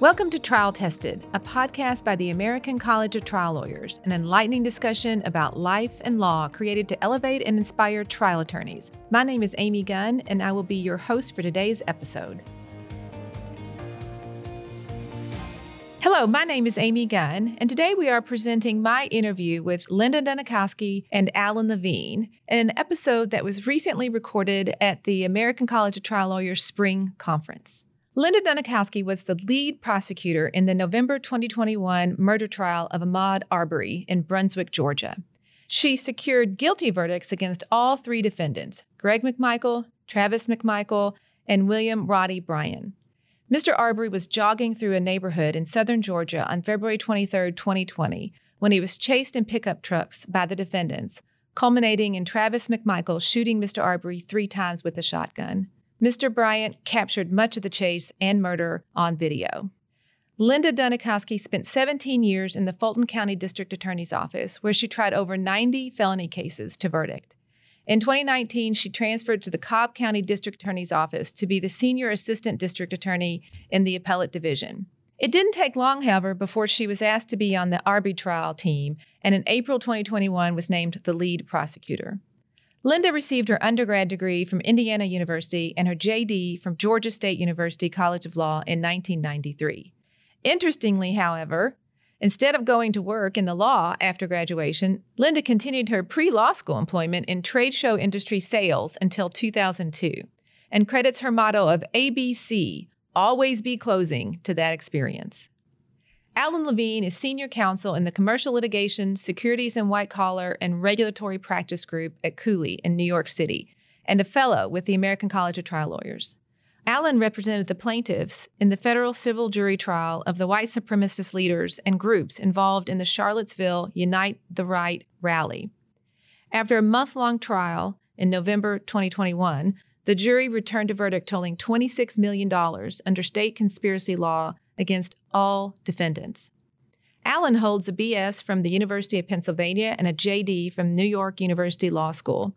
Welcome to Trial Tested, a podcast by the American College of Trial Lawyers, an enlightening discussion about life and law created to elevate and inspire trial attorneys. My name is Amy Gunn, and I will be your host for today's episode. Hello, my name is Amy Gunn, and today we are presenting my interview with Linda Dunikoski and Alan Levine in an episode that was recently recorded at the American College of Trial Lawyers Spring Conference. Linda Dunikoski was the lead prosecutor in the November 2021 murder trial of Ahmaud Arbery in Brunswick, Georgia. She secured guilty verdicts against all three defendants Greg McMichael, Travis McMichael, and William Roddy Bryan. Mr. Arbery was jogging through a neighborhood in southern Georgia on February 23, 2020, when he was chased in pickup trucks by the defendants, culminating in Travis McMichael shooting Mr. Arbery three times with a shotgun. Mr. Bryant captured much of the chase and murder on video. Linda Dunikoski spent 17 years in the Fulton County District Attorney's Office, where she tried over 90 felony cases to verdict. In 2019, she transferred to the Cobb County District Attorney's Office to be the Senior Assistant District Attorney in the Appellate Division. It didn't take long, however, before she was asked to be on the Arbery trial team, and in April 2021 was named the lead prosecutor. Linda received her undergrad degree from Indiana University and her JD from Georgia State University College of Law in 1993. Interestingly, however, instead of going to work in the law after graduation, Linda continued her pre law school employment in trade show industry sales until 2002 and credits her motto of ABC, always be closing, to that experience. Alan Levine is senior counsel in the Commercial Litigation, Securities and White Collar, and Regulatory Practice Group at Cooley in New York City, and a fellow with the American College of Trial Lawyers. Alan represented the plaintiffs in the federal civil jury trial of the white supremacist leaders and groups involved in the Charlottesville Unite the Right rally. After a month long trial in November 2021, the jury returned a verdict totaling $26 million under state conspiracy law against all defendants. Alan holds a BS from the University of Pennsylvania and a JD from New York University Law School.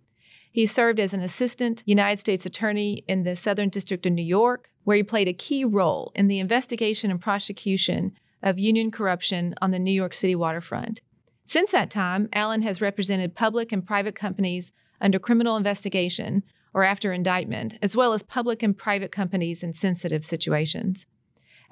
He served as an assistant United States attorney in the Southern District of New York, where he played a key role in the investigation and prosecution of union corruption on the New York City waterfront. Since that time, Alan has represented public and private companies under criminal investigation or after indictment, as well as public and private companies in sensitive situations.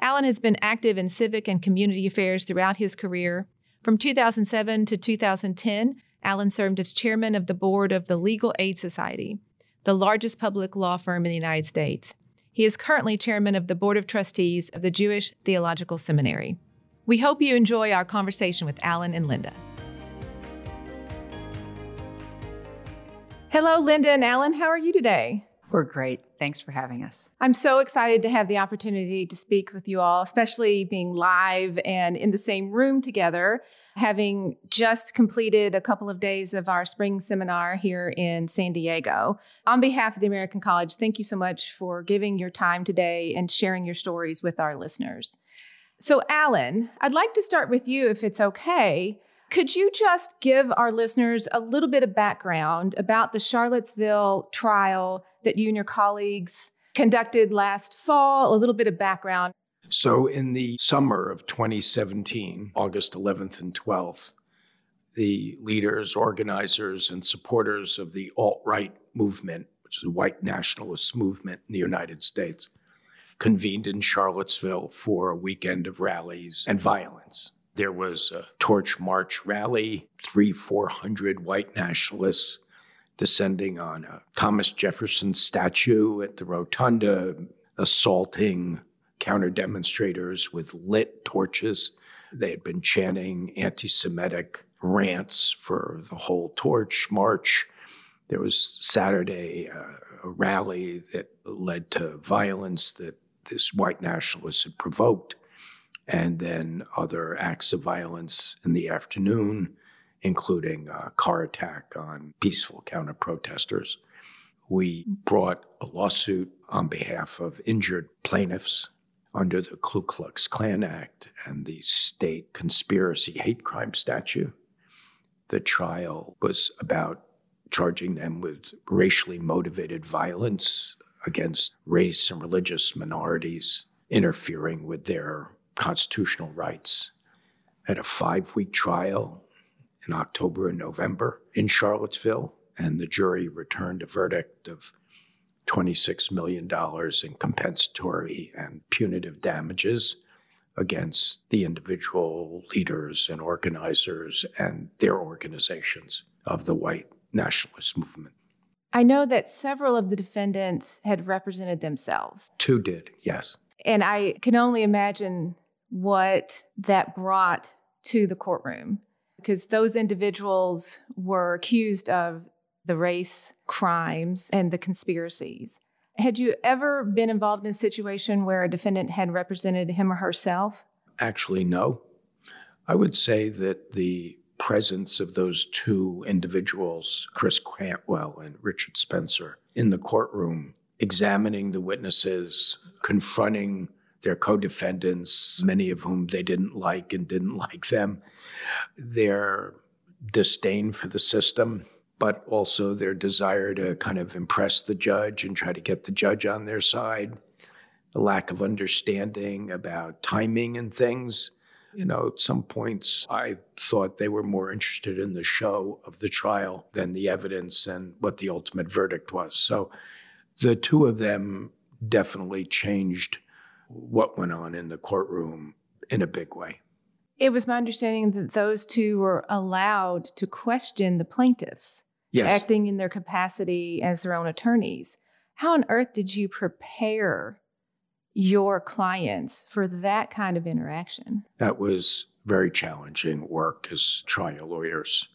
Alan has been active in civic and community affairs throughout his career. From 2007 to 2010, Alan served as chairman of the board of the Legal Aid Society, the largest public law firm in the United States. He is currently chairman of the board of trustees of the Jewish Theological Seminary. We hope you enjoy our conversation with Alan and Linda. Hello, Linda and Alan. How are you today? We're great. Thanks for having us. I'm so excited to have the opportunity to speak with you all, especially being live and in the same room together, having just completed a couple of days of our spring seminar here in San Diego. On behalf of the American College, thank you so much for giving your time today and sharing your stories with our listeners. So, Alan, I'd like to start with you if it's okay. Could you just give our listeners a little bit of background about the Charlottesville trial that you and your colleagues conducted last fall? A little bit of background. So, in the summer of 2017, August 11th and 12th, the leaders, organizers, and supporters of the alt right movement, which is a white nationalist movement in the United States, convened in Charlottesville for a weekend of rallies and violence. There was a torch march rally, three, four hundred white nationalists descending on a Thomas Jefferson statue at the rotunda, assaulting counter demonstrators with lit torches. They had been chanting anti Semitic rants for the whole torch march. There was Saturday uh, a rally that led to violence that this white nationalist had provoked and then other acts of violence in the afternoon, including a car attack on peaceful counter protesters. We brought a lawsuit on behalf of injured plaintiffs under the Ku Klux Klan Act and the state conspiracy hate crime statute. The trial was about charging them with racially motivated violence against race and religious minorities, interfering with their constitutional rights. Had a five week trial in October and November in Charlottesville, and the jury returned a verdict of $26 million in compensatory and punitive damages against the individual leaders and organizers and their organizations of the white nationalist movement. I know that several of the defendants had represented themselves. Two did, yes. And I can only imagine what that brought to the courtroom because those individuals were accused of the race crimes and the conspiracies. Had you ever been involved in a situation where a defendant had represented him or herself? Actually, no. I would say that the presence of those two individuals, Chris Cantwell and Richard Spencer, in the courtroom, examining the witnesses, confronting their co defendants, many of whom they didn't like and didn't like them, their disdain for the system, but also their desire to kind of impress the judge and try to get the judge on their side, a lack of understanding about timing and things. You know, at some points, I thought they were more interested in the show of the trial than the evidence and what the ultimate verdict was. So the two of them definitely changed what went on in the courtroom in a big way. It was my understanding that those two were allowed to question the plaintiffs, yes. acting in their capacity as their own attorneys. How on earth did you prepare your clients for that kind of interaction? That was very challenging work as trial lawyers.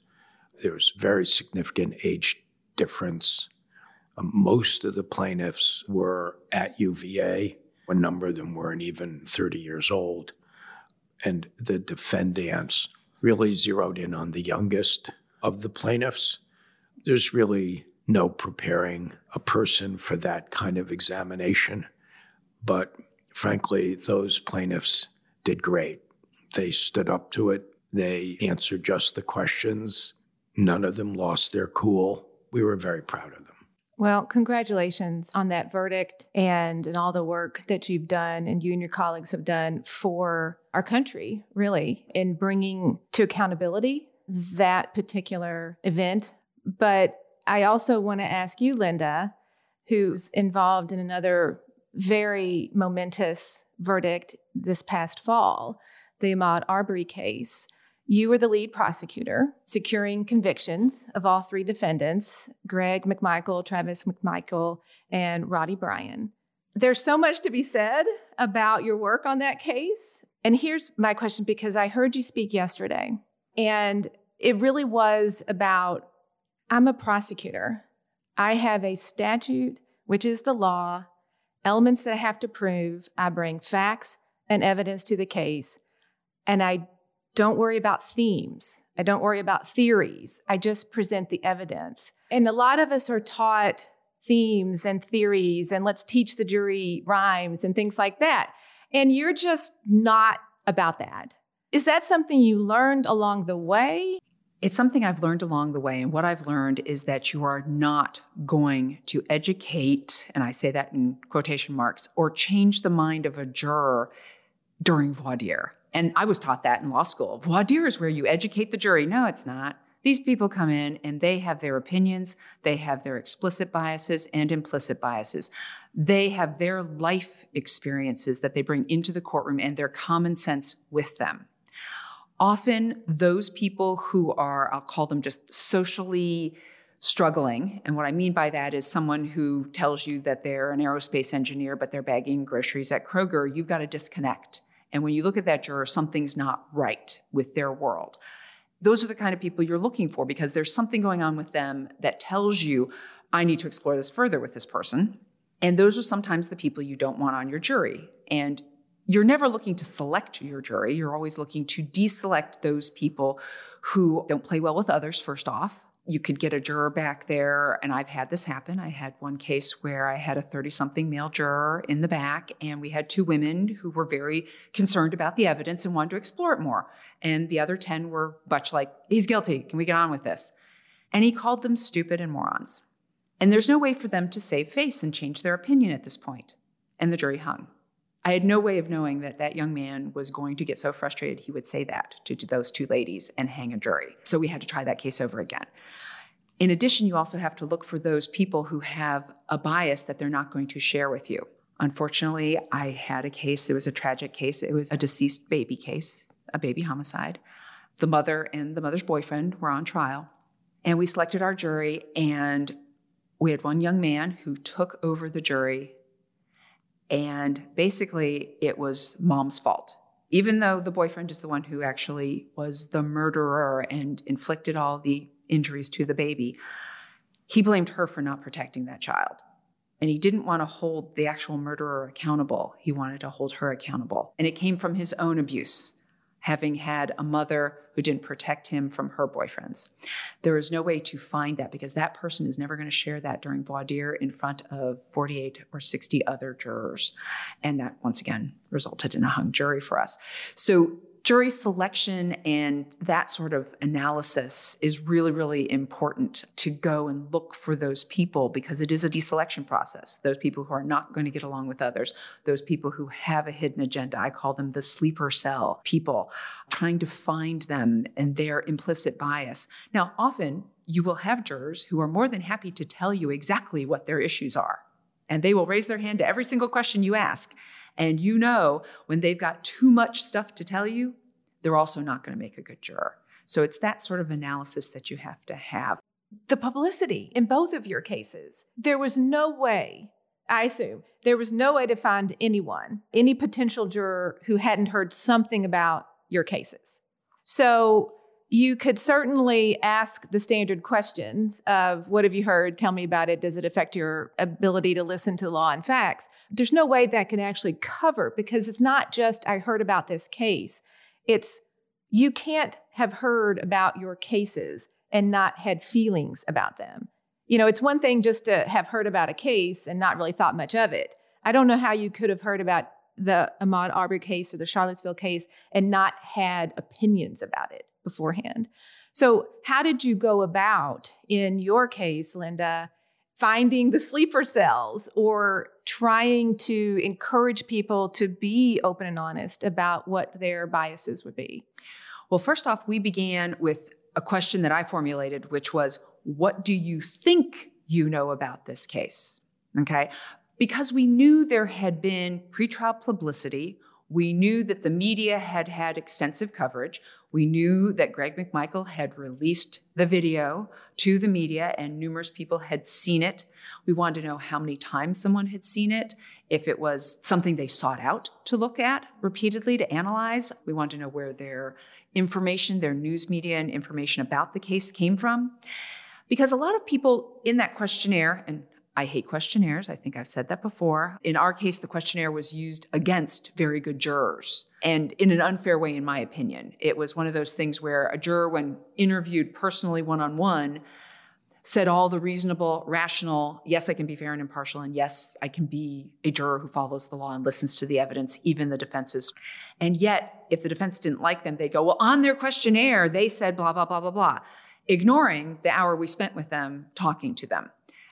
There was very significant age difference. Uh, most of the plaintiffs were at UVA a number of them weren't even 30 years old. And the defendants really zeroed in on the youngest of the plaintiffs. There's really no preparing a person for that kind of examination. But frankly, those plaintiffs did great. They stood up to it, they answered just the questions. None of them lost their cool. We were very proud of them. Well, congratulations on that verdict and, and all the work that you've done and you and your colleagues have done for our country, really, in bringing to accountability that particular event. But I also want to ask you, Linda, who's involved in another very momentous verdict this past fall, the Ahmaud Arbery case. You were the lead prosecutor, securing convictions of all three defendants Greg McMichael, Travis McMichael, and Roddy Bryan. There's so much to be said about your work on that case. And here's my question because I heard you speak yesterday, and it really was about I'm a prosecutor. I have a statute, which is the law, elements that I have to prove. I bring facts and evidence to the case, and I don't worry about themes. I don't worry about theories. I just present the evidence. And a lot of us are taught themes and theories, and let's teach the jury rhymes and things like that. And you're just not about that. Is that something you learned along the way? It's something I've learned along the way. And what I've learned is that you are not going to educate, and I say that in quotation marks, or change the mind of a juror during voir dire. And I was taught that in law school. Voir dire is where you educate the jury. No, it's not. These people come in and they have their opinions, they have their explicit biases and implicit biases. They have their life experiences that they bring into the courtroom and their common sense with them. Often, those people who are, I'll call them just socially struggling, and what I mean by that is someone who tells you that they're an aerospace engineer, but they're bagging groceries at Kroger, you've got to disconnect and when you look at that juror, something's not right with their world. Those are the kind of people you're looking for because there's something going on with them that tells you, I need to explore this further with this person. And those are sometimes the people you don't want on your jury. And you're never looking to select your jury. You're always looking to deselect those people who don't play well with others, first off, you could get a juror back there. And I've had this happen. I had one case where I had a 30 something male juror in the back, and we had two women who were very concerned about the evidence and wanted to explore it more. And the other 10 were much like, he's guilty. Can we get on with this? And he called them stupid and morons. And there's no way for them to save face and change their opinion at this point. And the jury hung. I had no way of knowing that that young man was going to get so frustrated he would say that to, to those two ladies and hang a jury. So we had to try that case over again. In addition, you also have to look for those people who have a bias that they're not going to share with you. Unfortunately, I had a case, it was a tragic case. It was a deceased baby case, a baby homicide. The mother and the mother's boyfriend were on trial. And we selected our jury, and we had one young man who took over the jury and basically, it was mom's fault. Even though the boyfriend is the one who actually was the murderer and inflicted all the injuries to the baby, he blamed her for not protecting that child. And he didn't want to hold the actual murderer accountable. He wanted to hold her accountable. And it came from his own abuse having had a mother who didn't protect him from her boyfriends. There is no way to find that because that person is never going to share that during voir dire in front of 48 or 60 other jurors. And that, once again, resulted in a hung jury for us. So jury selection and that sort of analysis is really, really important to go and look for those people because it is a deselection process. Those people who are not going to get along with others, those people who have a hidden agenda. I call them the sleeper cell people, trying to find them and their implicit bias. Now, often you will have jurors who are more than happy to tell you exactly what their issues are. And they will raise their hand to every single question you ask. And you know when they've got too much stuff to tell you, they're also not going to make a good juror. So it's that sort of analysis that you have to have. The publicity in both of your cases, there was no way, I assume, there was no way to find anyone, any potential juror who hadn't heard something about your cases. So you could certainly ask the standard questions of what have you heard? Tell me about it. Does it affect your ability to listen to law and facts? There's no way that can actually cover because it's not just I heard about this case. It's you can't have heard about your cases and not had feelings about them. You know, it's one thing just to have heard about a case and not really thought much of it. I don't know how you could have heard about the Ahmaud Arbery case or the Charlottesville case and not had opinions about it beforehand. So, how did you go about in your case, Linda, finding the sleeper cells or trying to encourage people to be open and honest about what their biases would be? Well, first off, we began with a question that I formulated, which was, What do you think you know about this case? Okay. Because we knew there had been pretrial publicity, we knew that the media had had extensive coverage. We knew that Greg McMichael had released the video to the media and numerous people had seen it. We wanted to know how many times someone had seen it, if it was something they sought out to look at repeatedly to analyze. We wanted to know where their information, their news media and information about the case came from. Because a lot of people in that questionnaire, and I hate questionnaires. I think I've said that before. In our case, the questionnaire was used against very good jurors and in an unfair way, in my opinion. It was one of those things where a juror, when interviewed personally one on one, said all the reasonable, rational, yes, I can be fair and impartial, and yes, I can be a juror who follows the law and listens to the evidence, even the defenses. And yet, if the defense didn't like them, they'd go, well, on their questionnaire, they said blah, blah, blah, blah, blah, ignoring the hour we spent with them talking to them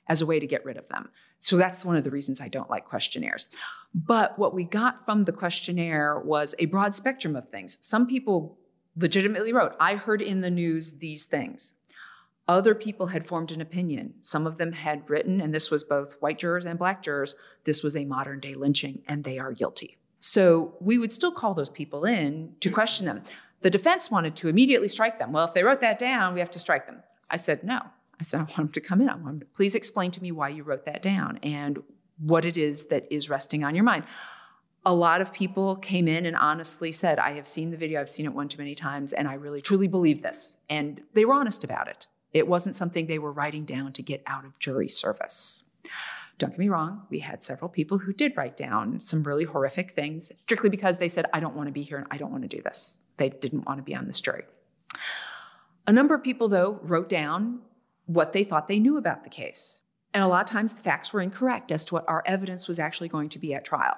as a way to get rid of them. So that's one of the reasons I don't like questionnaires. But what we got from the questionnaire was a broad spectrum of things. Some people legitimately wrote, I heard in the news these things. Other people had formed an opinion. Some of them had written, and this was both white jurors and black jurors, this was a modern day lynching, and they are guilty. So we would still call those people in to question them. The defense wanted to immediately strike them. Well, if they wrote that down, we have to strike them. I said, no, I said, I want him to come in. I want him to please explain to me why you wrote that down and what it is that is resting on your mind. A lot of people came in and honestly said, I have seen the video, I've seen it one too many times, and I really truly believe this. And they were honest about it. It wasn't something they were writing down to get out of jury service. Don't get me wrong, we had several people who did write down some really horrific things strictly because they said, I don't want to be here and I don't want to do this. They didn't want to be on this jury. A number of people, though, wrote down what they thought they knew about the case. And a lot of times the facts were incorrect as to what our evidence was actually going to be at trial.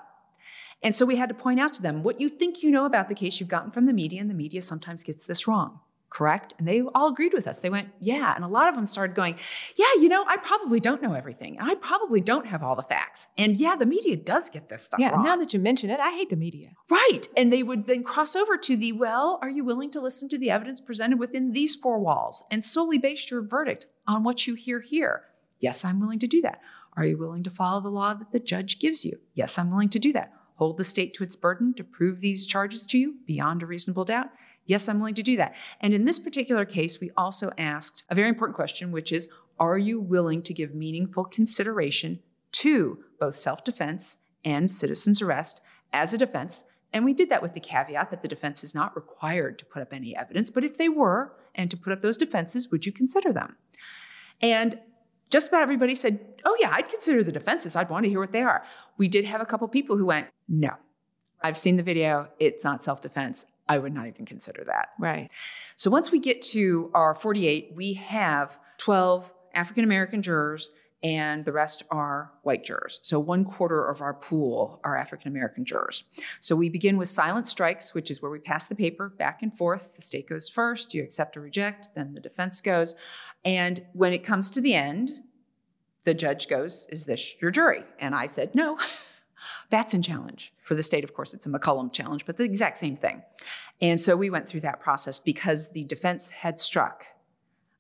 And so we had to point out to them what you think you know about the case you've gotten from the media, and the media sometimes gets this wrong. Correct? And they all agreed with us. They went, yeah. And a lot of them started going, yeah, you know, I probably don't know everything. And I probably don't have all the facts. And yeah, the media does get this stuff yeah, wrong. now that you mention it, I hate the media. Right. And they would then cross over to the, well, are you willing to listen to the evidence presented within these four walls and solely base your verdict on what you hear here? Yes, I'm willing to do that. Are you willing to follow the law that the judge gives you? Yes, I'm willing to do that. Hold the state to its burden to prove these charges to you beyond a reasonable doubt? Yes, I'm willing to do that. And in this particular case, we also asked a very important question, which is Are you willing to give meaningful consideration to both self defense and citizen's arrest as a defense? And we did that with the caveat that the defense is not required to put up any evidence, but if they were, and to put up those defenses, would you consider them? And just about everybody said, Oh, yeah, I'd consider the defenses. I'd want to hear what they are. We did have a couple people who went, No, I've seen the video. It's not self defense. I would not even consider that. Right. So once we get to our 48, we have 12 African American jurors and the rest are white jurors. So one quarter of our pool are African American jurors. So we begin with silent strikes, which is where we pass the paper back and forth. The state goes first, you accept or reject, then the defense goes. And when it comes to the end, the judge goes, Is this your jury? And I said, No. Batson challenge. For the state, of course, it's a McCollum challenge, but the exact same thing. And so we went through that process because the defense had struck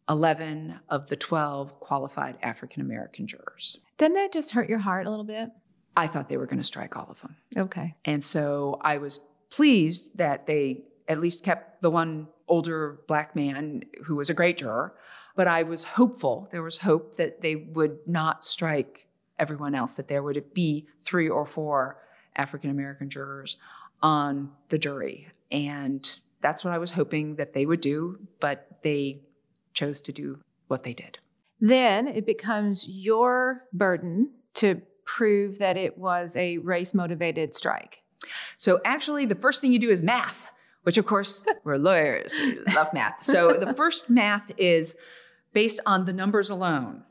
11 of the 12 qualified African American jurors. Doesn't that just hurt your heart a little bit? I thought they were going to strike all of them. Okay. And so I was pleased that they at least kept the one older black man who was a great juror. But I was hopeful, there was hope that they would not strike everyone else, that there would be three or four African American jurors on the jury. And that's what I was hoping that they would do, but they chose to do what they did. Then it becomes your burden to prove that it was a race motivated strike. So actually, the first thing you do is math, which of course, we're lawyers, we love math. So the first math is based on the numbers alone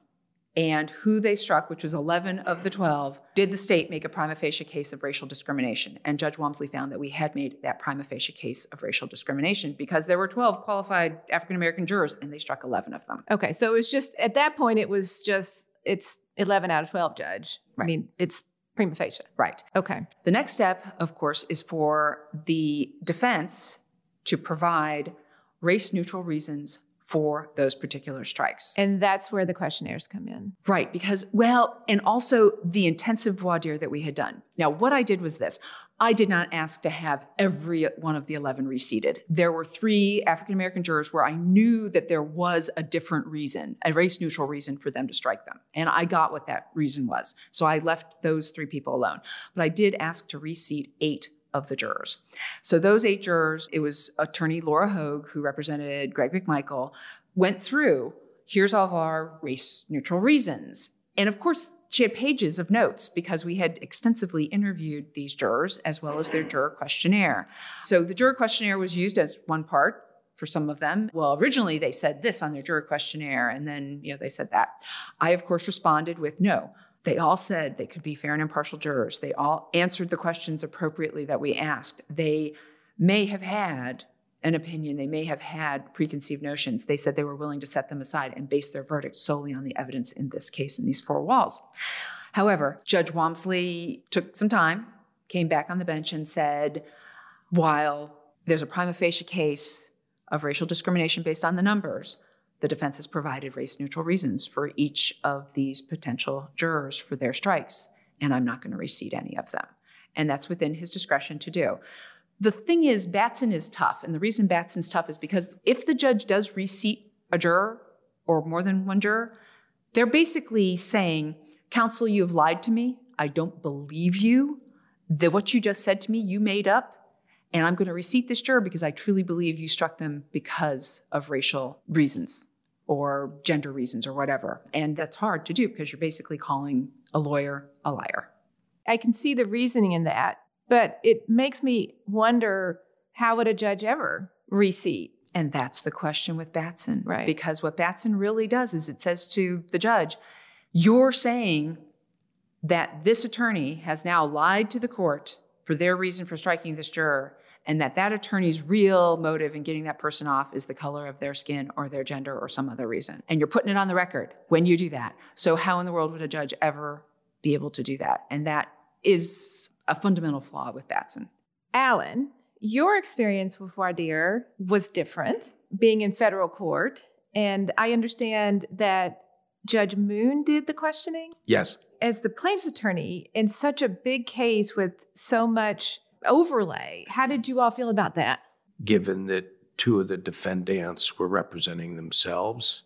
and who they struck, which was 11 of the 12, did the state make a prima facie case of racial discrimination? And Judge Walmsley found that we had made that prima facie case of racial discrimination because there were 12 qualified African American jurors and they struck 11 of them. Okay, so it was just, at that point, it was just, it's 11 out of 12, Judge. Right. I mean, it's prima facie. Right. Okay. The next step, of course, is for the defense to provide race neutral reasons for those particular strikes. And that's where the questionnaires come in. Right, because, well, and also the intensive voir dire that we had done. Now, what I did was this I did not ask to have every one of the 11 reseated. There were three African American jurors where I knew that there was a different reason, a race neutral reason for them to strike them. And I got what that reason was. So I left those three people alone. But I did ask to reseat eight of the jurors. So those eight jurors, it was attorney Laura Hogue, who represented Greg McMichael, went through here's all of our race neutral reasons. And of course, she had pages of notes because we had extensively interviewed these jurors as well as their juror questionnaire. So the juror questionnaire was used as one part for some of them. Well, originally they said this on their juror questionnaire, and then you know they said that. I, of course, responded with no. They all said they could be fair and impartial jurors. They all answered the questions appropriately that we asked. They may have had an opinion, they may have had preconceived notions. They said they were willing to set them aside and base their verdict solely on the evidence in this case in these four walls. However, Judge Walmsley took some time, came back on the bench, and said, while there's a prima facie case of racial discrimination based on the numbers, the defense has provided race neutral reasons for each of these potential jurors for their strikes, and I'm not going to reseat any of them. And that's within his discretion to do. The thing is, Batson is tough, and the reason Batson's tough is because if the judge does reseat a juror or more than one juror, they're basically saying, Counsel, you have lied to me. I don't believe you. That what you just said to me, you made up. And I'm going to reseat this juror because I truly believe you struck them because of racial reasons or gender reasons or whatever. And that's hard to do because you're basically calling a lawyer a liar. I can see the reasoning in that, but it makes me wonder how would a judge ever reseat? And that's the question with Batson. Right. Because what Batson really does is it says to the judge, you're saying that this attorney has now lied to the court for their reason for striking this juror and that that attorney's real motive in getting that person off is the color of their skin or their gender or some other reason. And you're putting it on the record when you do that. So, how in the world would a judge ever be able to do that? And that is a fundamental flaw with Batson. Alan, your experience with voir dire was different, being in federal court. And I understand that Judge Moon did the questioning. Yes. As the plaintiff's attorney in such a big case with so much overlay. How did you all feel about that? Given that two of the defendants were representing themselves,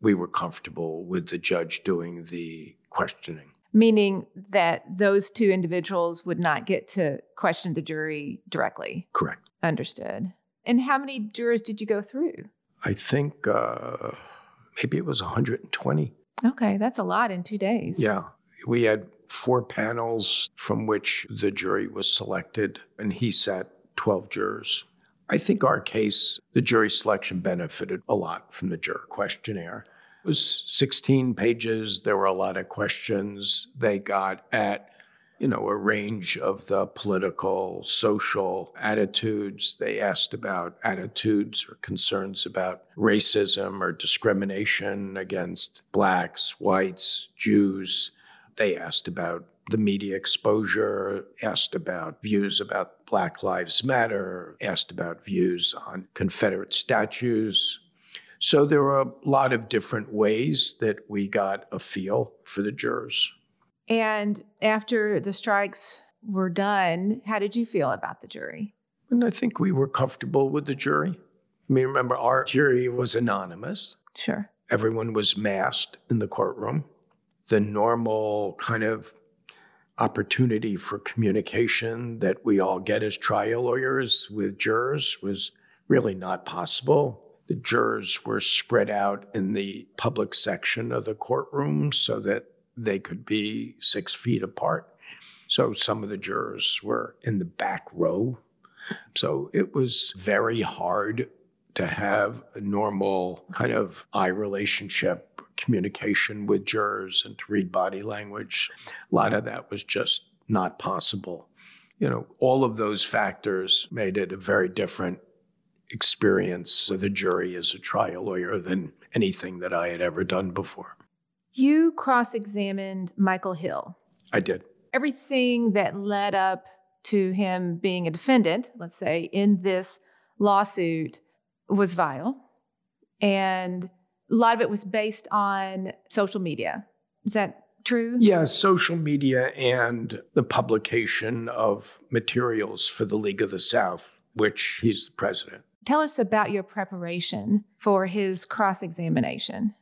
we were comfortable with the judge doing the questioning. Meaning that those two individuals would not get to question the jury directly? Correct. Understood. And how many jurors did you go through? I think uh, maybe it was 120. Okay, that's a lot in two days. Yeah. We had four panels from which the jury was selected, and he sat 12 jurors. I think our case, the jury selection benefited a lot from the juror questionnaire. It was 16 pages. There were a lot of questions. They got at, you know, a range of the political, social attitudes. They asked about attitudes or concerns about racism or discrimination against blacks, whites, Jews they asked about the media exposure, asked about views about Black Lives Matter, asked about views on Confederate statues. So there were a lot of different ways that we got a feel for the jurors. And after the strikes were done, how did you feel about the jury? And I think we were comfortable with the jury. I mean, remember, our jury was anonymous. Sure. Everyone was masked in the courtroom the normal kind of opportunity for communication that we all get as trial lawyers with jurors was really not possible. The jurors were spread out in the public section of the courtroom so that they could be six feet apart. So some of the jurors were in the back row. So it was very hard to have a normal kind of eye relationship communication with jurors and to read body language. A lot of that was just not possible. You know, all of those factors made it a very different experience with a jury as a trial lawyer than anything that I had ever done before. You cross examined Michael Hill. I did. Everything that led up to him being a defendant, let's say, in this lawsuit was vile. And a lot of it was based on social media. Is that true? Yeah, social media and the publication of materials for the League of the South, which he's the president. Tell us about your preparation for his cross examination.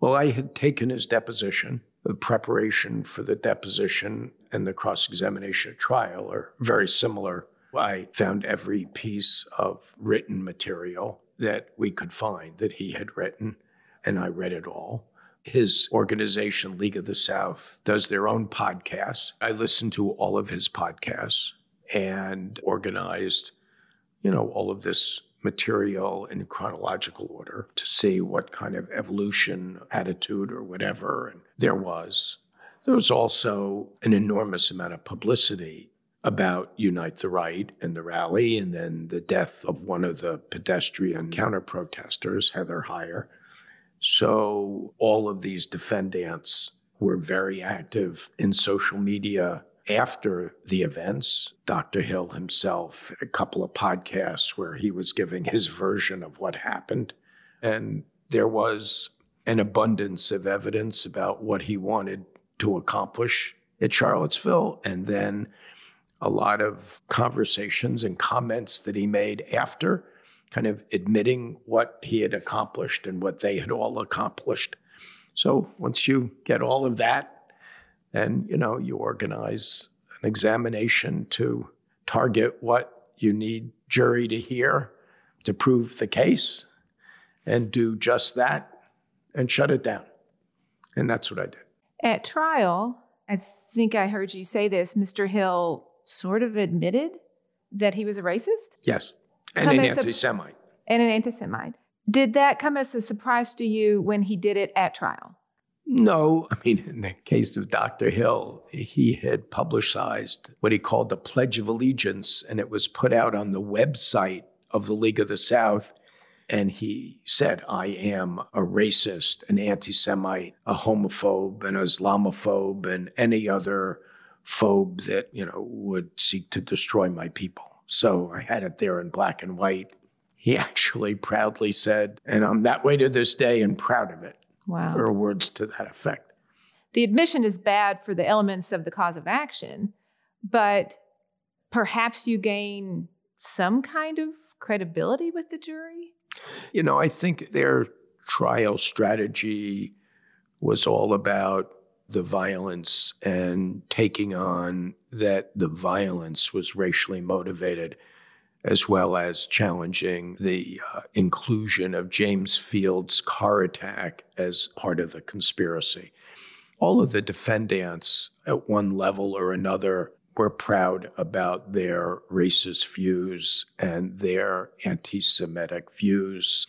Well, I had taken his deposition. The preparation for the deposition and the cross examination trial are very similar. I found every piece of written material that we could find that he had written and I read it all. His organization, League of the South, does their own podcasts. I listened to all of his podcasts and organized, you know, all of this material in chronological order to see what kind of evolution, attitude, or whatever and there was. There was also an enormous amount of publicity about Unite the Right and the rally, and then the death of one of the pedestrian counter protesters, Heather Heyer. So all of these defendants were very active in social media after the events. Dr. Hill himself, a couple of podcasts where he was giving his version of what happened. And there was an abundance of evidence about what he wanted to accomplish at Charlottesville. And then a lot of conversations and comments that he made after kind of admitting what he had accomplished and what they had all accomplished. So once you get all of that, then you know you organize an examination to target what you need jury to hear to prove the case and do just that and shut it down. And that's what I did. At trial, I think I heard you say this, Mr. Hill sort of admitted that he was a racist? Yes. And an anti Semite. And an anti Semite. Did that come as a surprise to you when he did it at trial? No, I mean, in the case of Dr. Hill, he had publicized what he called the Pledge of Allegiance, and it was put out on the website of the League of the South. And he said, I am a racist, an anti Semite, a homophobe, an Islamophobe, and any other phobe that, you know, would seek to destroy my people. So I had it there in black and white. He actually proudly said, and I'm that way to this day and proud of it. Wow. Or words to that effect. The admission is bad for the elements of the cause of action, but perhaps you gain some kind of credibility with the jury? You know, I think their trial strategy was all about the violence and taking on that the violence was racially motivated, as well as challenging the uh, inclusion of James Field's car attack as part of the conspiracy. All of the defendants, at one level or another, were proud about their racist views and their anti Semitic views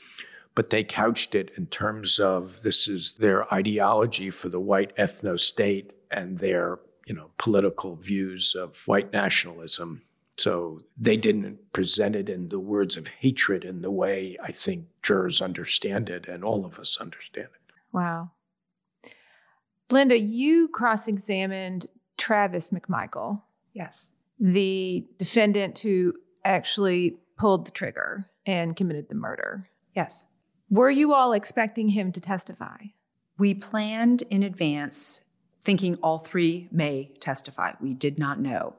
but they couched it in terms of this is their ideology for the white ethno state and their you know political views of white nationalism. So they didn't present it in the words of hatred in the way i think jurors understand it and all of us understand it. Wow. Linda you cross-examined travis mcmichael. Yes. The defendant who actually pulled the trigger and committed the murder. Yes. Were you all expecting him to testify? We planned in advance, thinking all three may testify. We did not know.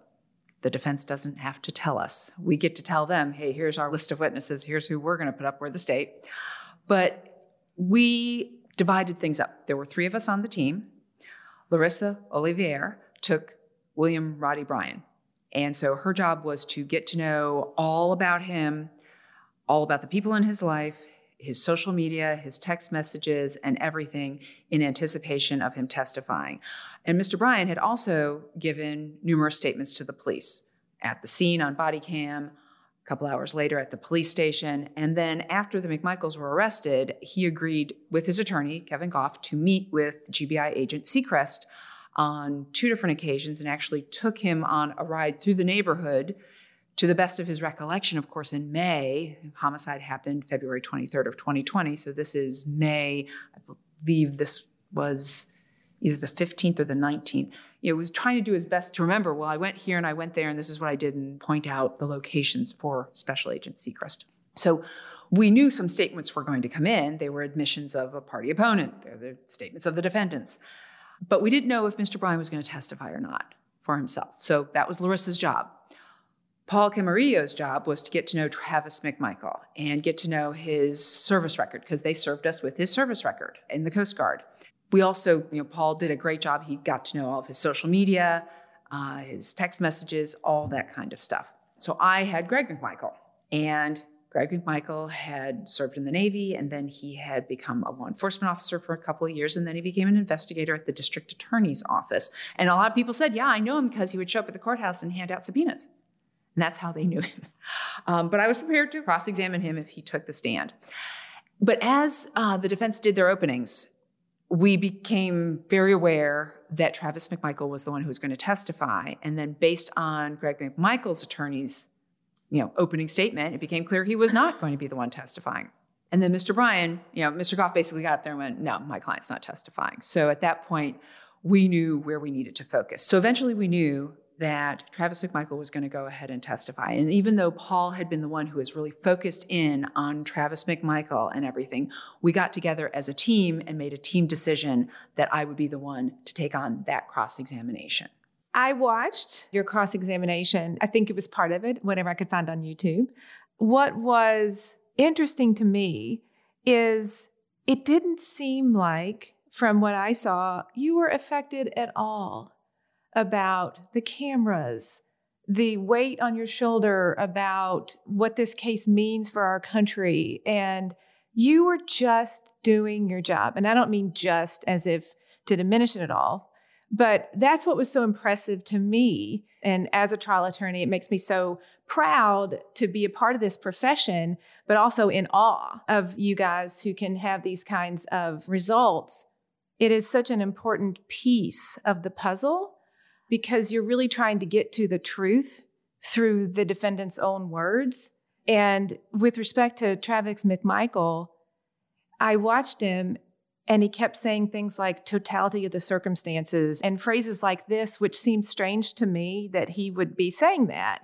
The defense doesn't have to tell us. We get to tell them, hey, here's our list of witnesses, here's who we're going to put up, we're the state. But we divided things up. There were three of us on the team. Larissa Ollivierre took William Roddy Bryan. And so her job was to get to know all about him, all about the people in his life, his social media, his text messages, and everything in anticipation of him testifying. And Mr. Bryan had also given numerous statements to the police at the scene on body cam, a couple hours later at the police station. And then after the McMichaels were arrested, he agreed with his attorney, Kevin Gough, to meet with GBI agent Seacrest on two different occasions and actually took him on a ride through the neighborhood to the best of his recollection, of course, in May, homicide happened February 23rd of 2020. So this is May. I believe this was either the 15th or the 19th. It was trying to do his best to remember, well, I went here and I went there, and this is what I did, and point out the locations for Special Agent Seacrest. So we knew some statements were going to come in. They were admissions of a party opponent, they're the statements of the defendants. But we didn't know if Mr. Bryan was going to testify or not for himself. So that was Larissa's job. Paul Camarillo's job was to get to know Travis McMichael and get to know his service record because they served us with his service record in the Coast Guard. We also, you know, Paul did a great job. He got to know all of his social media, uh, his text messages, all that kind of stuff. So I had Greg McMichael, and Greg McMichael had served in the Navy, and then he had become a law enforcement officer for a couple of years, and then he became an investigator at the district attorney's office. And a lot of people said, "Yeah, I know him because he would show up at the courthouse and hand out subpoenas." And that's how they knew him. Um, but I was prepared to cross examine him if he took the stand. But as uh, the defense did their openings, we became very aware that Travis McMichael was the one who was going to testify. And then, based on Greg McMichael's attorney's you know, opening statement, it became clear he was not going to be the one testifying. And then Mr. Bryan, you know, Mr. Gough basically got up there and went, no, my client's not testifying. So at that point, we knew where we needed to focus. So eventually we knew that Travis McMichael was going to go ahead and testify. And even though Paul had been the one who was really focused in on Travis McMichael and everything, we got together as a team and made a team decision that I would be the one to take on that cross examination. I watched your cross examination. I think it was part of it, whatever I could find on YouTube. What was interesting to me is it didn't seem like, from what I saw, you were affected at all about the cameras, the weight on your shoulder about what this case means for our country. And you were just doing your job. And I don't mean just as if to diminish it at all, but that's what was so impressive to me. And as a trial attorney, it makes me so proud to be a part of this profession, but also in awe of you guys who can have these kinds of results it is such an important piece of the puzzle because you're really trying to get to the truth through the defendant's own words. And with respect to Travis McMichael, I watched him and he kept saying things like totality of the circumstances and phrases like this, which seemed strange to me that he would be saying that.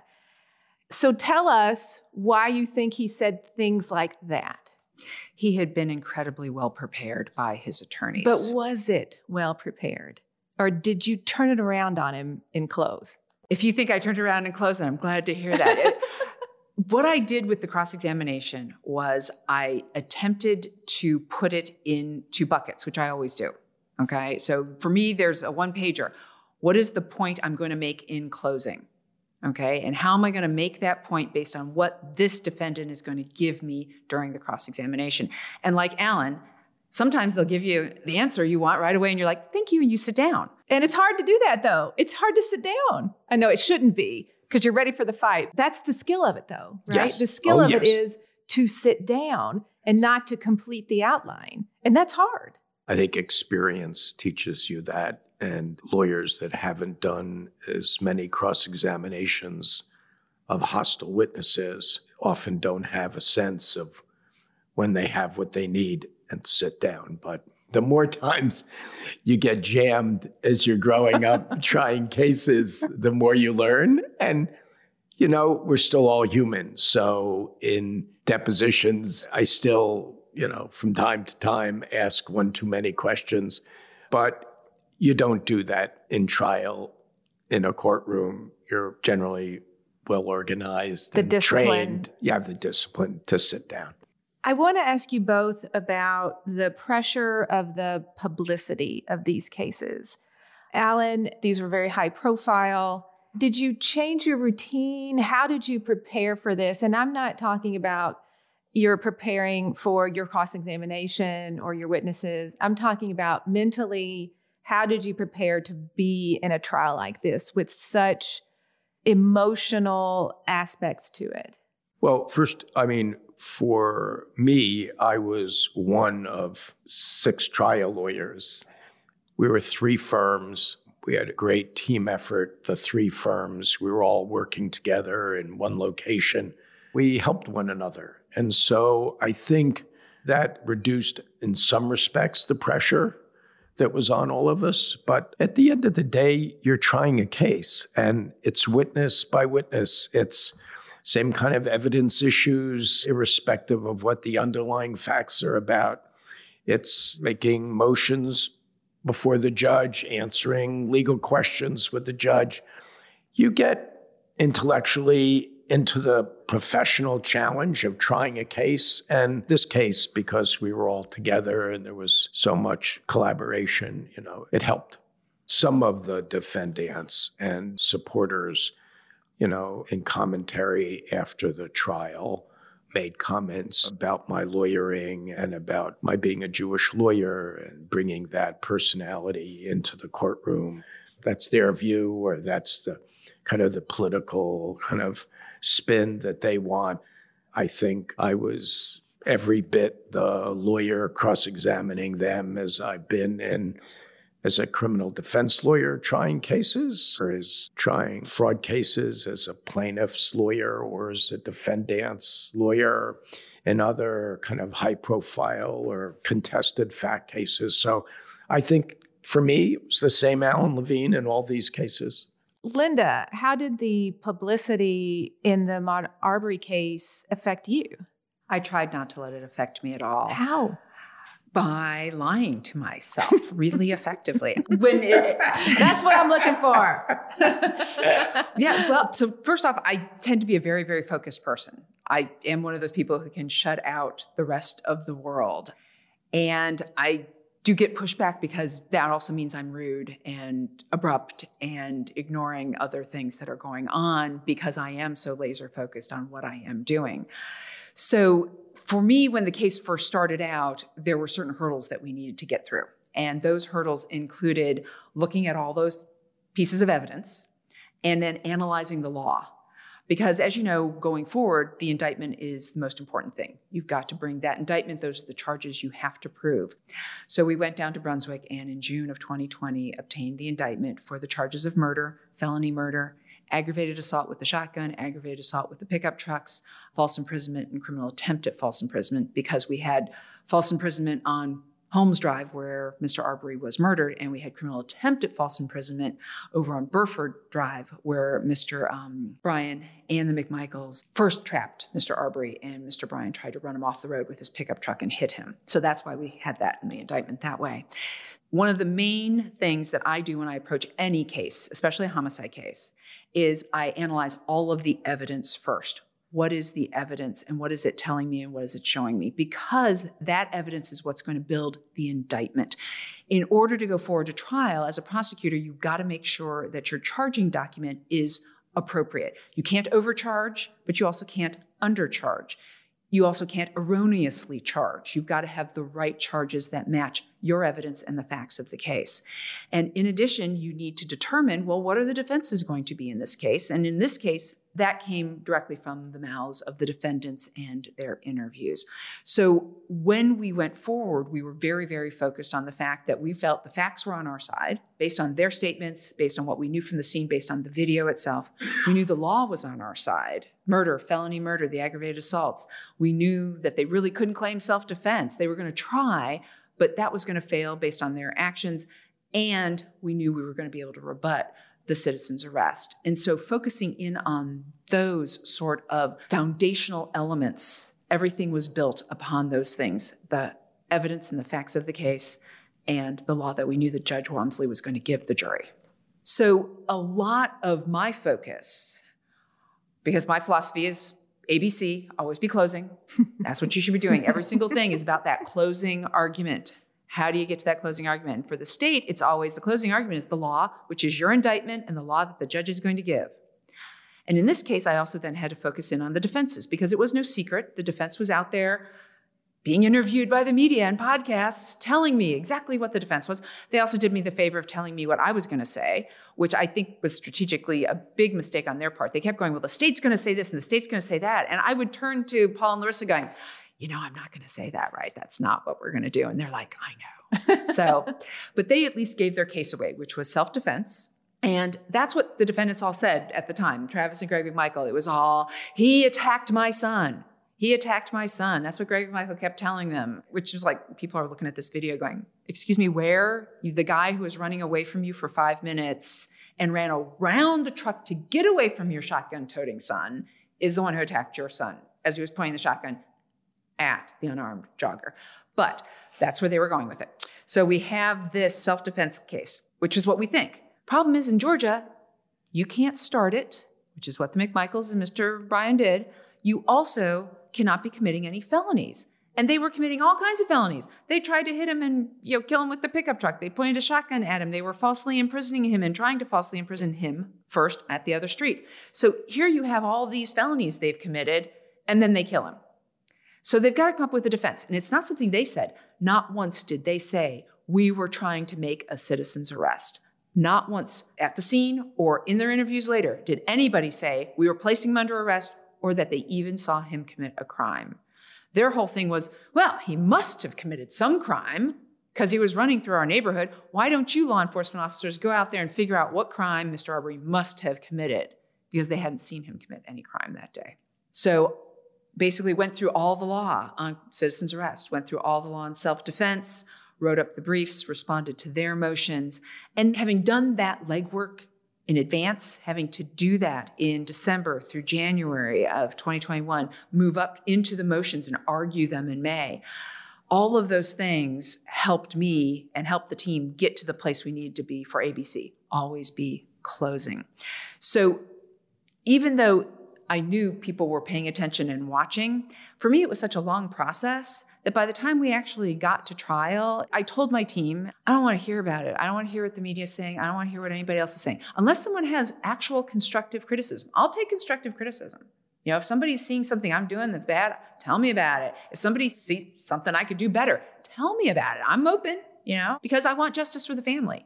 So tell us why you think he said things like that. He had been incredibly well prepared by his attorneys. But was it well prepared? Or did you turn it around on him in close? If you think I turned around in close, then I'm glad to hear that. it, what I did with the cross examination was I attempted to put it in two buckets, which I always do. Okay. So for me, there's a one pager. What is the point I'm going to make in closing? Okay. And how am I going to make that point based on what this defendant is going to give me during the cross examination? And like Alan, sometimes they'll give you the answer you want right away and you're like, thank you. And you sit down. And it's hard to do that though. It's hard to sit down. I know it shouldn't be because you're ready for the fight. That's the skill of it though, right? Yes. The skill Oh, of it yes. is to sit down and not to complete the outline. And that's hard. I think experience teaches you that, and lawyers that haven't done as many cross examinations of hostile witnesses often don't have a sense of when they have what they need and sit down. But the more times you get jammed as you're growing up trying cases, the more you learn. And, you know, we're still all human. So in depositions, I still, you know, from time to time ask one too many questions. But you don't do that in trial in a courtroom. You're generally well organized The and discipline. trained. You have the discipline to sit down. I want to ask you both about the pressure of the publicity of these cases. Alan, these were very high profile. Did you change your routine? How did you prepare for this? And I'm not talking about you're preparing for your cross examination or your witnesses. I'm talking about mentally, how did you prepare to be in a trial like this with such emotional aspects to it? Well, first, I mean, for me, I was one of six trial lawyers. We were three firms. We had a great team effort, the three firms. We were all working together in one location. We helped one another. And so I think that reduced, in some respects, the pressure that was on all of us. But at the end of the day, you're trying a case and it's witness by witness. It's same kind of evidence issues, irrespective of what the underlying facts are about. It's making motions before the judge, answering legal questions with the judge. You get intellectually into the professional challenge of trying a case. And this case, because we were all together and there was so much collaboration, you know, it helped. Some of the defendants and supporters you know, in commentary after the trial, made comments about my lawyering and about my being a Jewish lawyer and bringing that personality into the courtroom. That's their view, or that's the kind of the political kind of spin that they want. I think I was every bit the lawyer cross examining them as I've been in as a criminal defense lawyer trying cases or as trying fraud cases as a plaintiff's lawyer or as a defendant's lawyer in other kind of high profile or contested fact cases. So I think for me, it was the same Alan Levine in all these cases. Linda, how did the publicity in the Ahmaud Arbery case affect you? I tried not to let it affect me at all. How? By lying to myself really effectively. When it, That's what I'm looking for. yeah, well, so first off, I tend to be a very, very focused person. I am one of those people who can shut out the rest of the world. And I do get pushback because that also means I'm rude and abrupt and ignoring other things that are going on because I am so laser focused on what I am doing. So for me, when the case first started out, there were certain hurdles that we needed to get through. And those hurdles included looking at all those pieces of evidence and then analyzing the law. Because as you know, going forward, the indictment is the most important thing. You've got to bring that indictment, those are the charges you have to prove. So we went down to Brunswick and in June of 2020 obtained the indictment for the charges of murder, felony murder, aggravated assault with the shotgun, aggravated assault with the pickup trucks, false imprisonment, and criminal attempt at false imprisonment because we had false imprisonment on Holmes Drive, where Mr. Arbery was murdered, and we had criminal attempt at false imprisonment over on Burford Drive, where Mr. Um, Bryan and the McMichaels first trapped Mr. Arbery, and Mr. Bryan tried to run him off the road with his pickup truck and hit him. So that's why we had that in the indictment that way. One of the main things that I do when I approach any case, especially a homicide case, is I analyze all of the evidence first. What is the evidence and what is it telling me and what is it showing me? Because that evidence is what's going to build the indictment. In order to go forward to trial, as a prosecutor, you've got to make sure that your charging document is appropriate. You can't overcharge, but you also can't undercharge. You also can't erroneously charge. You've got to have the right charges that match your evidence and the facts of the case. And in addition, you need to determine well, what are the defenses going to be in this case? And in this case, that came directly from the mouths of the defendants and their interviews. So when we went forward, we were very, very focused on the fact that we felt the facts were on our side based on their statements, based on what we knew from the scene, based on the video itself. We knew the law was on our side murder, felony murder, the aggravated assaults. We knew that they really couldn't claim self defense. They were going to try, but that was going to fail based on their actions. And we knew we were going to be able to rebut the citizen's arrest. And so focusing in on those sort of foundational elements, everything was built upon those things the evidence and the facts of the case, and the law that we knew that Judge Walmsley was going to give the jury. So, a lot of my focus, because my philosophy is ABC, always be closing. That's what you should be doing. Every single thing is about that closing argument. How do you get to that closing argument? And for the state, it's always the closing argument is the law, which is your indictment and the law that the judge is going to give. And in this case, I also then had to focus in on the defenses because it was no secret. The defense was out there being interviewed by the media and podcasts telling me exactly what the defense was. They also did me the favor of telling me what I was going to say, which I think was strategically a big mistake on their part. They kept going, well, the state's going to say this and the state's going to say that. And I would turn to Paul and Larissa going, you know, I'm not going to say that, right? That's not what we're going to do. And they're like, I know. so, but they at least gave their case away, which was self defense. And that's what the defendants all said at the time Travis and Gregory McMichael. It was all, he attacked my son. He attacked my son. That's what Gregory McMichael kept telling them, which was like people are looking at this video going, Excuse me, where? You, the guy who was running away from you for five minutes and ran around the truck to get away from your shotgun toting son is the one who attacked your son as he was pointing the shotgun at the unarmed jogger. But that's where they were going with it. So we have this self defense case, which is what we think. Problem is in Georgia, you can't start it, which is what the McMichaels and Mr. Bryan did. You also cannot be committing any felonies. And they were committing all kinds of felonies. They tried to hit him and you know kill him with the pickup truck. They pointed a shotgun at him. They were falsely imprisoning him and trying to falsely imprison him first at the other street. So here you have all these felonies they've committed, and then they kill him. So they've got to come up with a defense. And it's not something they said. Not once did they say, we were trying to make a citizen's arrest. Not once at the scene or in their interviews later did anybody say we were placing him under arrest or that they even saw him commit a crime. Their whole thing was, well, he must have committed some crime because he was running through our neighborhood. Why don't you law enforcement officers go out there and figure out what crime Mr. Arbery must have committed? Because they hadn't seen him commit any crime that day. So basically went through all the law on citizen's arrest, went through all the law on self defense, wrote up the briefs, responded to their motions. And having done that legwork in advance, having to do that in December through January of 2021, move up into the motions and argue them in May. All of those things helped me and helped the team get to the place we needed to be for ABC. Always be closing. So even though I knew people were paying attention and watching. For me, it was such a long process that by the time we actually got to trial, I told my team, I don't want to hear about it. I don't want to hear what the media is saying. I don't want to hear what anybody else is saying. Unless someone has actual constructive criticism, I'll take constructive criticism. You know, if somebody's seeing something I'm doing that's bad, tell me about it. If somebody sees something I could do better, tell me about it. I'm open, you know, because I want justice for the family.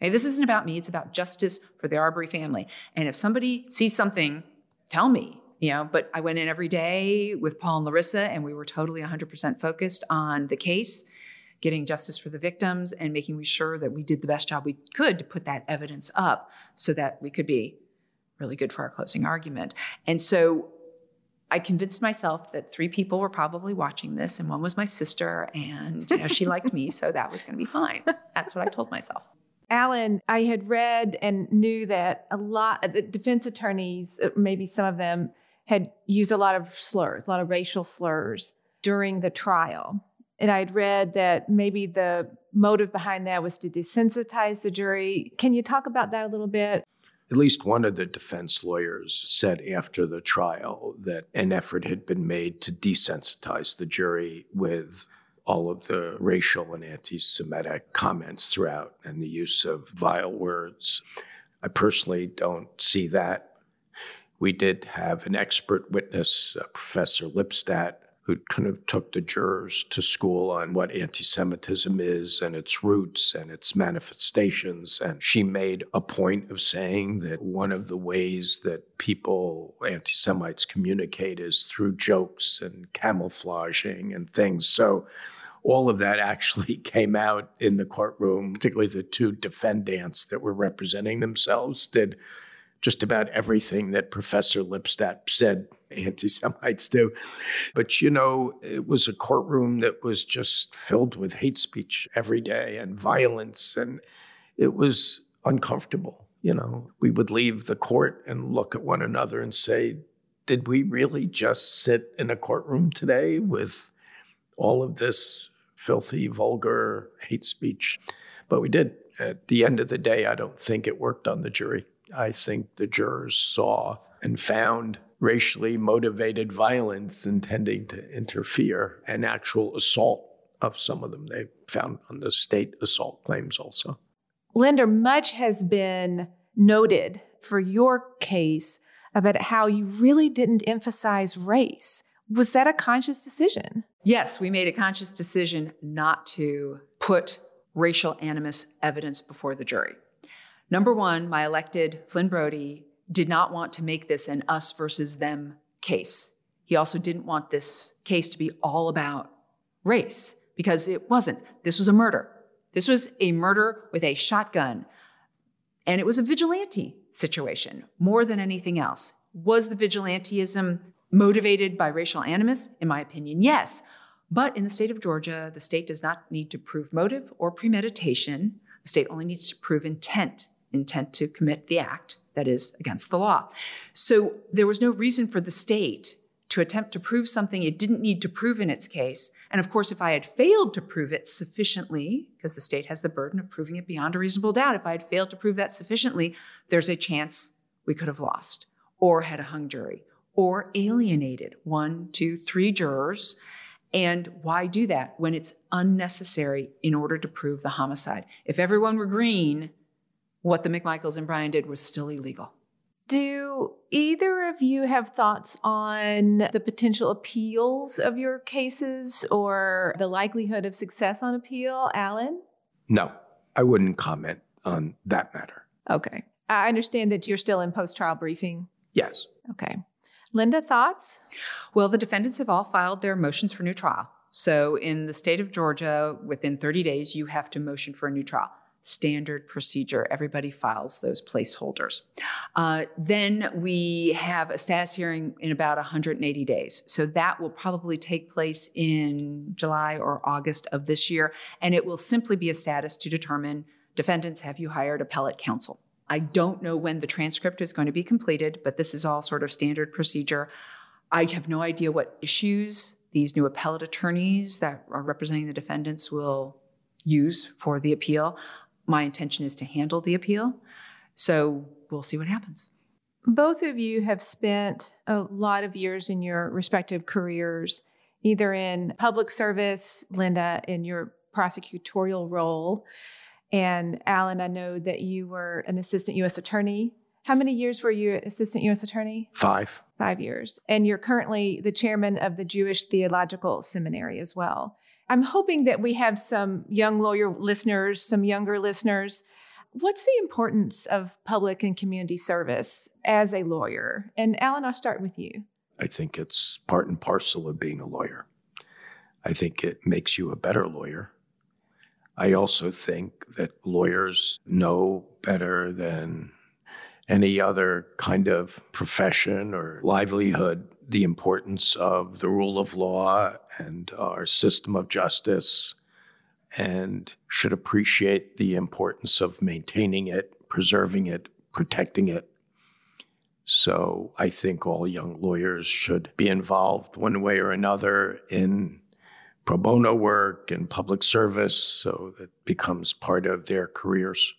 Okay, this isn't about me, it's about justice for the Arbery family. And if somebody sees something tell me, you know, but I went in every day with Paul and Larissa, and we were totally 100% focused on the case, getting justice for the victims, and making sure that we did the best job we could to put that evidence up so that we could be really good for our closing argument. And so I convinced myself that three people were probably watching this, and one was my sister, and you know, she liked me, so that was going to be fine. That's what I told myself. Alan, I had read and knew that a lot of the defense attorneys, uh, maybe some of them, had used a lot of slurs, a lot of racial slurs during the trial. And I'd read that maybe the motive behind that was to desensitize the jury. Can you talk about that a little bit? At least one of the defense lawyers said after the trial that an effort had been made to desensitize the jury with all of the racial and anti Semitic comments throughout and the use of vile words. I personally don't see that. We did have an expert witness, uh, Professor Lipstadt, who kind of took the jurors to school on what anti Semitism is and its roots and its manifestations. And she made a point of saying that one of the ways that people, anti Semites, communicate is through jokes and camouflaging and things. So all of that actually came out in the courtroom, particularly the two defendants that were representing themselves did just about everything that Professor Lipstadt said anti Semites do. But you know, it was a courtroom that was just filled with hate speech every day and violence, and it was uncomfortable. You know, we would leave the court and look at one another and say, Did we really just sit in a courtroom today with all of this filthy, vulgar hate speech? But we did. At the end of the day, I don't think it worked on the jury. I think the jurors saw and found racially motivated violence intending to interfere and actual assault of some of them. They found on the state assault claims also. Linda, much has been noted for your case about how you really didn't emphasize race. Was that a conscious decision? Yes, we made a conscious decision not to put racial animus evidence before the jury. Number one, my elected Flynn Broady did not want to make this an us versus them case. He also didn't want this case to be all about race because it wasn't. This was a murder. This was a murder with a shotgun. And it was a vigilante situation more than anything else. Was the vigilantism motivated by racial animus? In my opinion, yes. But in the state of Georgia, the state does not need to prove motive or premeditation. The state only needs to prove intent intent to commit the act that is against the law. So there was no reason for the state to attempt to prove something it didn't need to prove in its case. And of course, if I had failed to prove it sufficiently, because the state has the burden of proving it beyond a reasonable doubt, if I had failed to prove that sufficiently, there's a chance we could have lost or had a hung jury or alienated one, two, three jurors. And why do that when it's unnecessary in order to prove the homicide? If everyone were green, what the McMichaels and Bryan did was still illegal. Do either of you have thoughts on the potential appeals of your cases or the likelihood of success on appeal, Alan? No, I wouldn't comment on that matter. Okay. I understand that you're still in post trial briefing. Yes. Okay. Linda, thoughts? Well, the defendants have all filed their motions for new trial. So, in the state of Georgia, within 30 days, you have to motion for a new trial standard procedure. Everybody files those placeholders. Uh, then we have a status hearing in about 180 days. So that will probably take place in July or August of this year. And it will simply be a status to determine defendants, have you hired appellate counsel? I don't know when the transcript is going to be completed, but this is all sort of standard procedure. I have no idea what issues these new appellate attorneys that are representing the defendants will use for the appeal my intention is to handle the appeal. So we'll see what happens. Both of you have spent a lot of years in your respective careers, either in public service, Linda, in your prosecutorial role. And Alan, I know that you were an assistant U.S. attorney. How many years were you assistant U.S. attorney? Five. Five years. And you're currently the chairman of the Jewish Theological Seminary as well. I'm hoping that we have some young lawyer listeners, some younger listeners. What's the importance of public and community service as a lawyer? And Alan, I'll start with you. I think it's part and parcel of being a lawyer. I think it makes you a better lawyer. I also think that lawyers know better than any other kind of profession or livelihood the importance of the rule of law and our system of justice and should appreciate the importance of maintaining it, preserving it, protecting it. So I think all young lawyers should be involved one way or another in pro bono work and public service so that becomes part of their careers.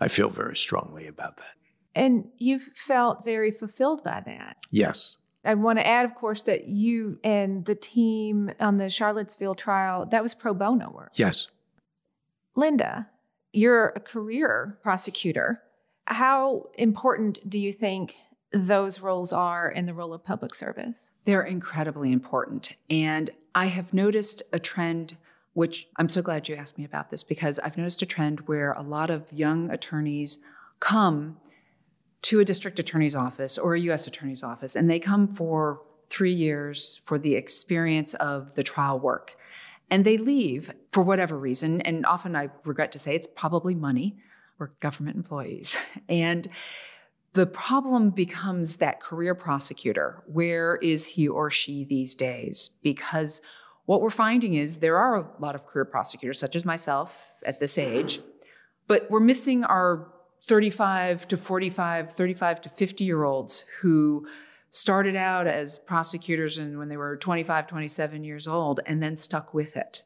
I feel very strongly about that. And you've felt very fulfilled by that. Yes. I want to add, of course, that you and the team on the Charlottesville trial, that was pro bono work. Yes. Linda, you're a career prosecutor. How important do you think those roles are in the role of public service? They're incredibly important. And I have noticed a trend, which I'm so glad you asked me about this, because I've noticed a trend where a lot of young attorneys come to a district attorney's office or a U.S. attorney's office, and they come for three years for the experience of the trial work. And they leave for whatever reason. And often I regret to say it's probably money or government employees. And the problem becomes that career prosecutor. Where is he or she these days? Because what we're finding is there are a lot of career prosecutors, such as myself at this age, but we're missing our 35 to 45, 35 to 50 year olds who started out as prosecutors and when they were 25, 27 years old and then stuck with it.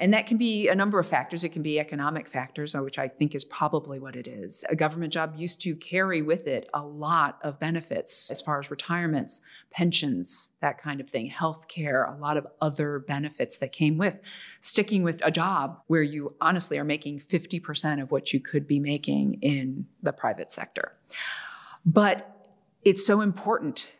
And that can be a number of factors. It can be economic factors, uh, which I think is probably what it is. A government job used to carry with it a lot of benefits as far as retirements, pensions, that kind of thing, health care, a lot of other benefits that came with sticking with a job where you honestly are making 50% of what you could be making in the private sector. But it's so important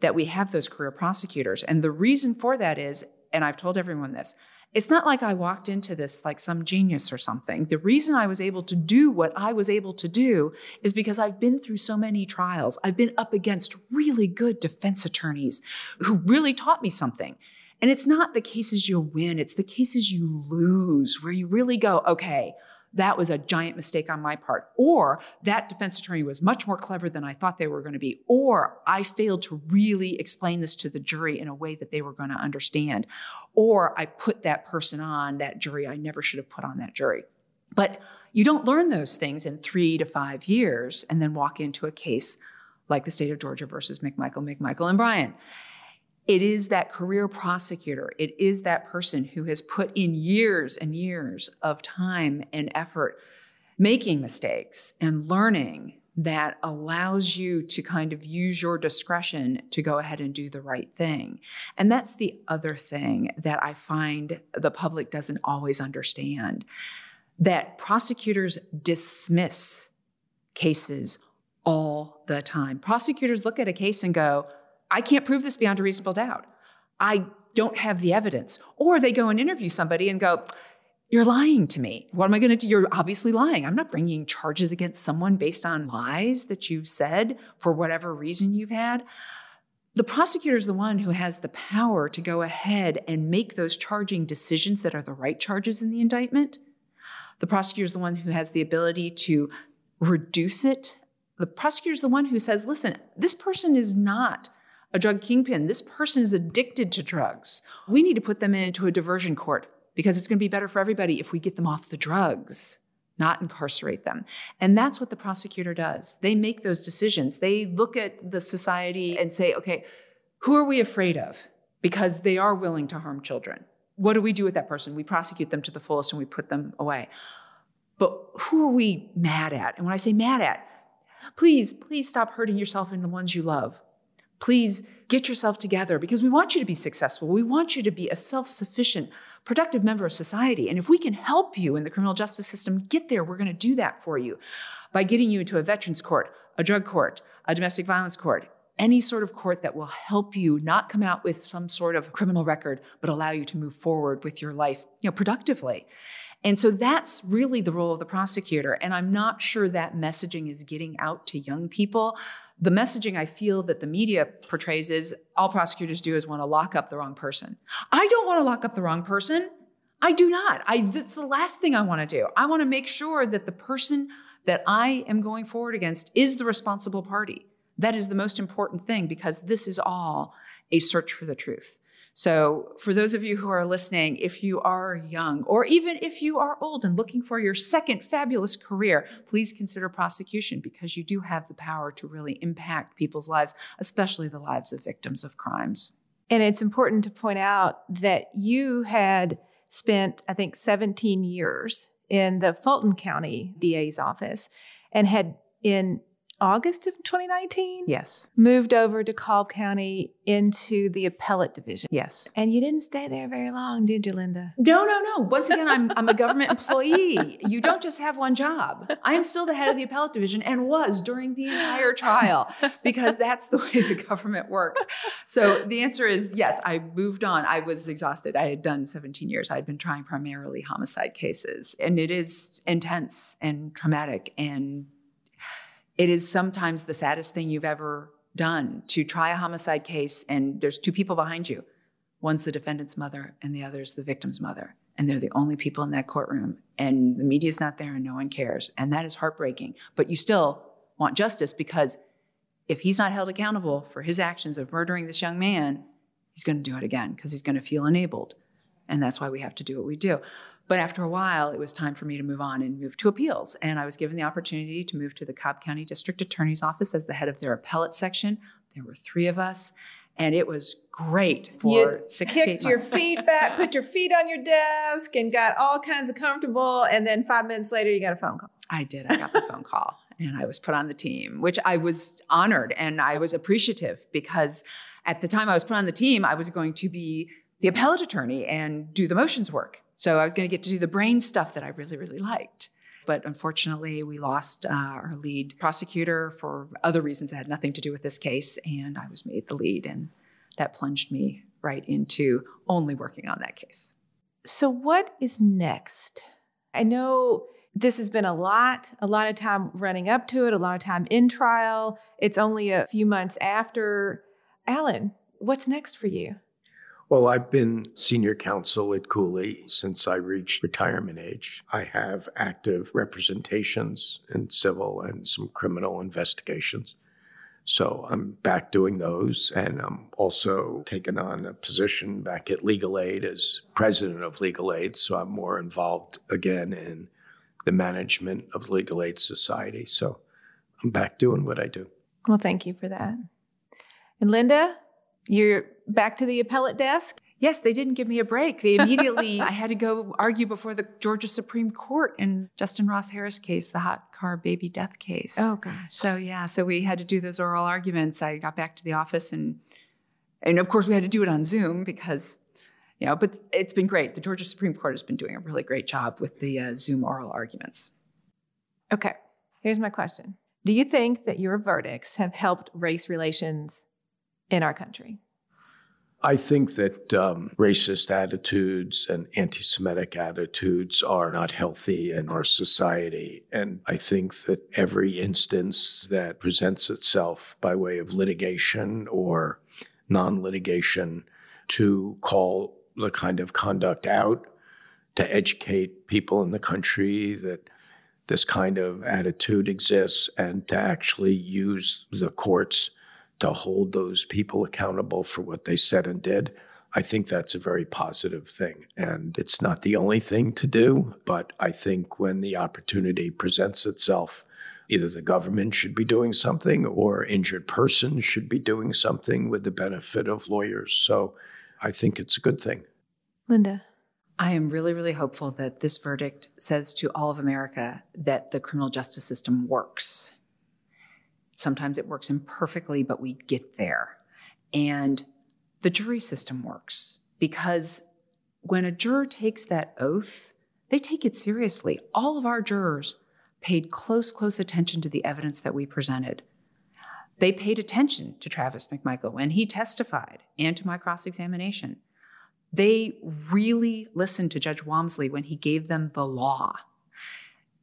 that we have those career prosecutors. And the reason for that is, and I've told everyone this, it's not like I walked into this like some genius or something. The reason I was able to do what I was able to do is because I've been through so many trials. I've been up against really good defense attorneys who really taught me something. And it's not the cases you win, it's the cases you lose where you really go, okay, that was a giant mistake on my part. Or that defense attorney was much more clever than I thought they were going to be. Or I failed to really explain this to the jury in a way that they were going to understand. Or I put that person on that jury I never should have put on that jury. But you don't learn those things in three to five years and then walk into a case like the state of Georgia versus McMichael, McMichael, and Bryan. It is that career prosecutor. It is that person who has put in years and years of time and effort making mistakes and learning that allows you to kind of use your discretion to go ahead and do the right thing. And that's the other thing that I find the public doesn't always understand that prosecutors dismiss cases all the time. Prosecutors look at a case and go, I can't prove this beyond a reasonable doubt. I don't have the evidence. Or they go and interview somebody and go, You're lying to me. What am I going to do? You're obviously lying. I'm not bringing charges against someone based on lies that you've said for whatever reason you've had. The prosecutor is the one who has the power to go ahead and make those charging decisions that are the right charges in the indictment. The prosecutor is the one who has the ability to reduce it. The prosecutor is the one who says, listen, this person is not a drug kingpin. This person is addicted to drugs. We need to put them into a diversion court because it's going to be better for everybody if we get them off the drugs, not incarcerate them. And that's what the prosecutor does. They make those decisions. They look at the society and say, okay, who are we afraid of? Because they are willing to harm children. What do we do with that person? We prosecute them to the fullest and we put them away. But who are we mad at? And when I say mad at, please, please stop hurting yourself and the ones you love. Please get yourself together because we want you to be successful. We want you to be a self sufficient, productive member of society. And if we can help you in the criminal justice system get there, we're going to do that for you by getting you into a veterans court, a drug court, a domestic violence court, any sort of court that will help you not come out with some sort of criminal record, but allow you to move forward with your life, you know, productively. And so that's really the role of the prosecutor. And I'm not sure that messaging is getting out to young people. The messaging I feel that the media portrays is all prosecutors do is want to lock up the wrong person. I don't want to lock up the wrong person. I do not. I that's the last thing I want to do. I want to make sure that the person that I am going forward against is the responsible party. That is the most important thing because this is all a search for the truth. So, for those of you who are listening, if you are young or even if you are old and looking for your second fabulous career, please consider prosecution because you do have the power to really impact people's lives, especially the lives of victims of crimes. And it's important to point out that you had spent, I think, 17 years in the Fulton County DA's office and had in August of 2019? Yes. Moved over to Cobb County into the appellate division. Yes. And you didn't stay there very long, did you, Linda? No, no, no. Once again, I'm, I'm a government employee. You don't just have one job. I am still the head of the appellate division and was during the entire trial because that's the way the government works. So the answer is yes, I moved on. I was exhausted. I had done 17 years. I had been trying primarily homicide cases, and it is intense and traumatic and it is sometimes the saddest thing you've ever done to try a homicide case and there's two people behind you. One's the defendant's mother and the other's the victim's mother. And they're the only people in that courtroom. And the media's not there and no one cares. And that is heartbreaking. But you still want justice because if he's not held accountable for his actions of murdering this young man, he's going to do it again because he's going to feel enabled. And that's why we have to do what we do. But after a while, it was time for me to move on and move to appeals. And I was given the opportunity to move to the Cobb County District Attorney's Office as the head of their appellate section. There were three of us. And it was great for you six kicked eight your feet back, put your feet on your desk, and got all kinds of comfortable. And then five minutes later, you got a phone call. I did. I got the phone call and I was put on the team, which I was honored and I was appreciative because at the time I was put on the team, I was going to be the appellate attorney and do the motions work. So I was going to get to do the brain stuff that I really, really liked. But unfortunately, we lost uh, our lead prosecutor for other reasons that had nothing to do with this case, and I was made the lead, and that plunged me right into only working on that case. So, what is next? I know this has been a lot, a lot of time running up to it, a lot of time in trial. It's only a few months after. Alan, what's next for you? Well, I've been senior counsel at Cooley since I reached retirement age. I have active representations in civil and some criminal investigations. So I'm back doing those, and I'm also taking on a position back at Legal Aid as president of Legal Aid. So I'm more involved again in the management of Legal Aid Society. So I'm back doing what I do. Well, thank you for that. And Linda, you're back to the appellate desk? Yes, they didn't give me a break. They immediately, I had to go argue before the Georgia Supreme Court in Justin Ross Harris case, the hot car baby death case. Oh, gosh. So yeah, so we had to do those oral arguments. I got back to the office and and of course we had to do it on Zoom because you know, but it's been great. The Georgia Supreme Court has been doing a really great job with the uh, Zoom oral arguments. Okay, here's my question Do you think that your verdicts have helped race relations in our country? I think that um, racist attitudes and anti Semitic attitudes are not healthy in our society. And I think that every instance that presents itself by way of litigation or non litigation to call the kind of conduct out, to educate people in the country that this kind of attitude exists, and to actually use the courts to hold those people accountable for what they said and did. I think that's a very positive thing. And it's not the only thing to do, but I think when the opportunity presents itself, either the government should be doing something or injured persons should be doing something with the benefit of lawyers. So I think it's a good thing. Linda. I am really, really hopeful that this verdict says to all of America that the criminal justice system works Sometimes it works imperfectly, but we get there. And the jury system works because when a juror takes that oath, they take it seriously. All of our jurors paid close, close attention to the evidence that we presented. They paid attention to Travis McMichael when he testified and to my cross examination. They really listened to Judge Walmsley when he gave them the law.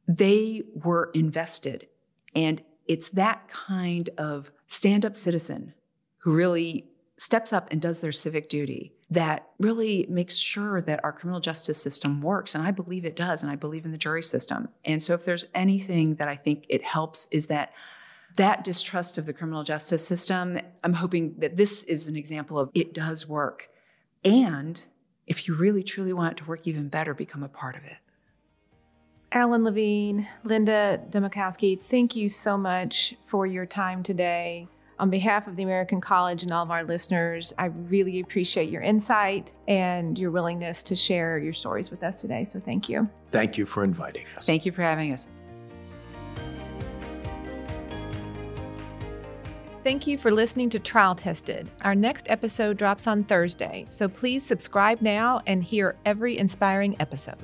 They were invested. And it's that kind of stand up citizen who really steps up and does their civic duty that really makes sure that our criminal justice system works. And I believe it does. And I believe in the jury system. And so if there's anything that I think it helps is that that distrust of the criminal justice system, I'm hoping that this is an example of it does work. And if you really truly want it to work even better, become a part of it. Alan Levine, Linda Dunikoski, thank you so much for your time today. On behalf of the American College and all of our listeners, I really appreciate your insight and your willingness to share your stories with us today. So thank you. Thank you for inviting us. Thank you for having us. Thank you for listening to Trial Tested. Our next episode drops on Thursday, so please subscribe now and hear every inspiring episode.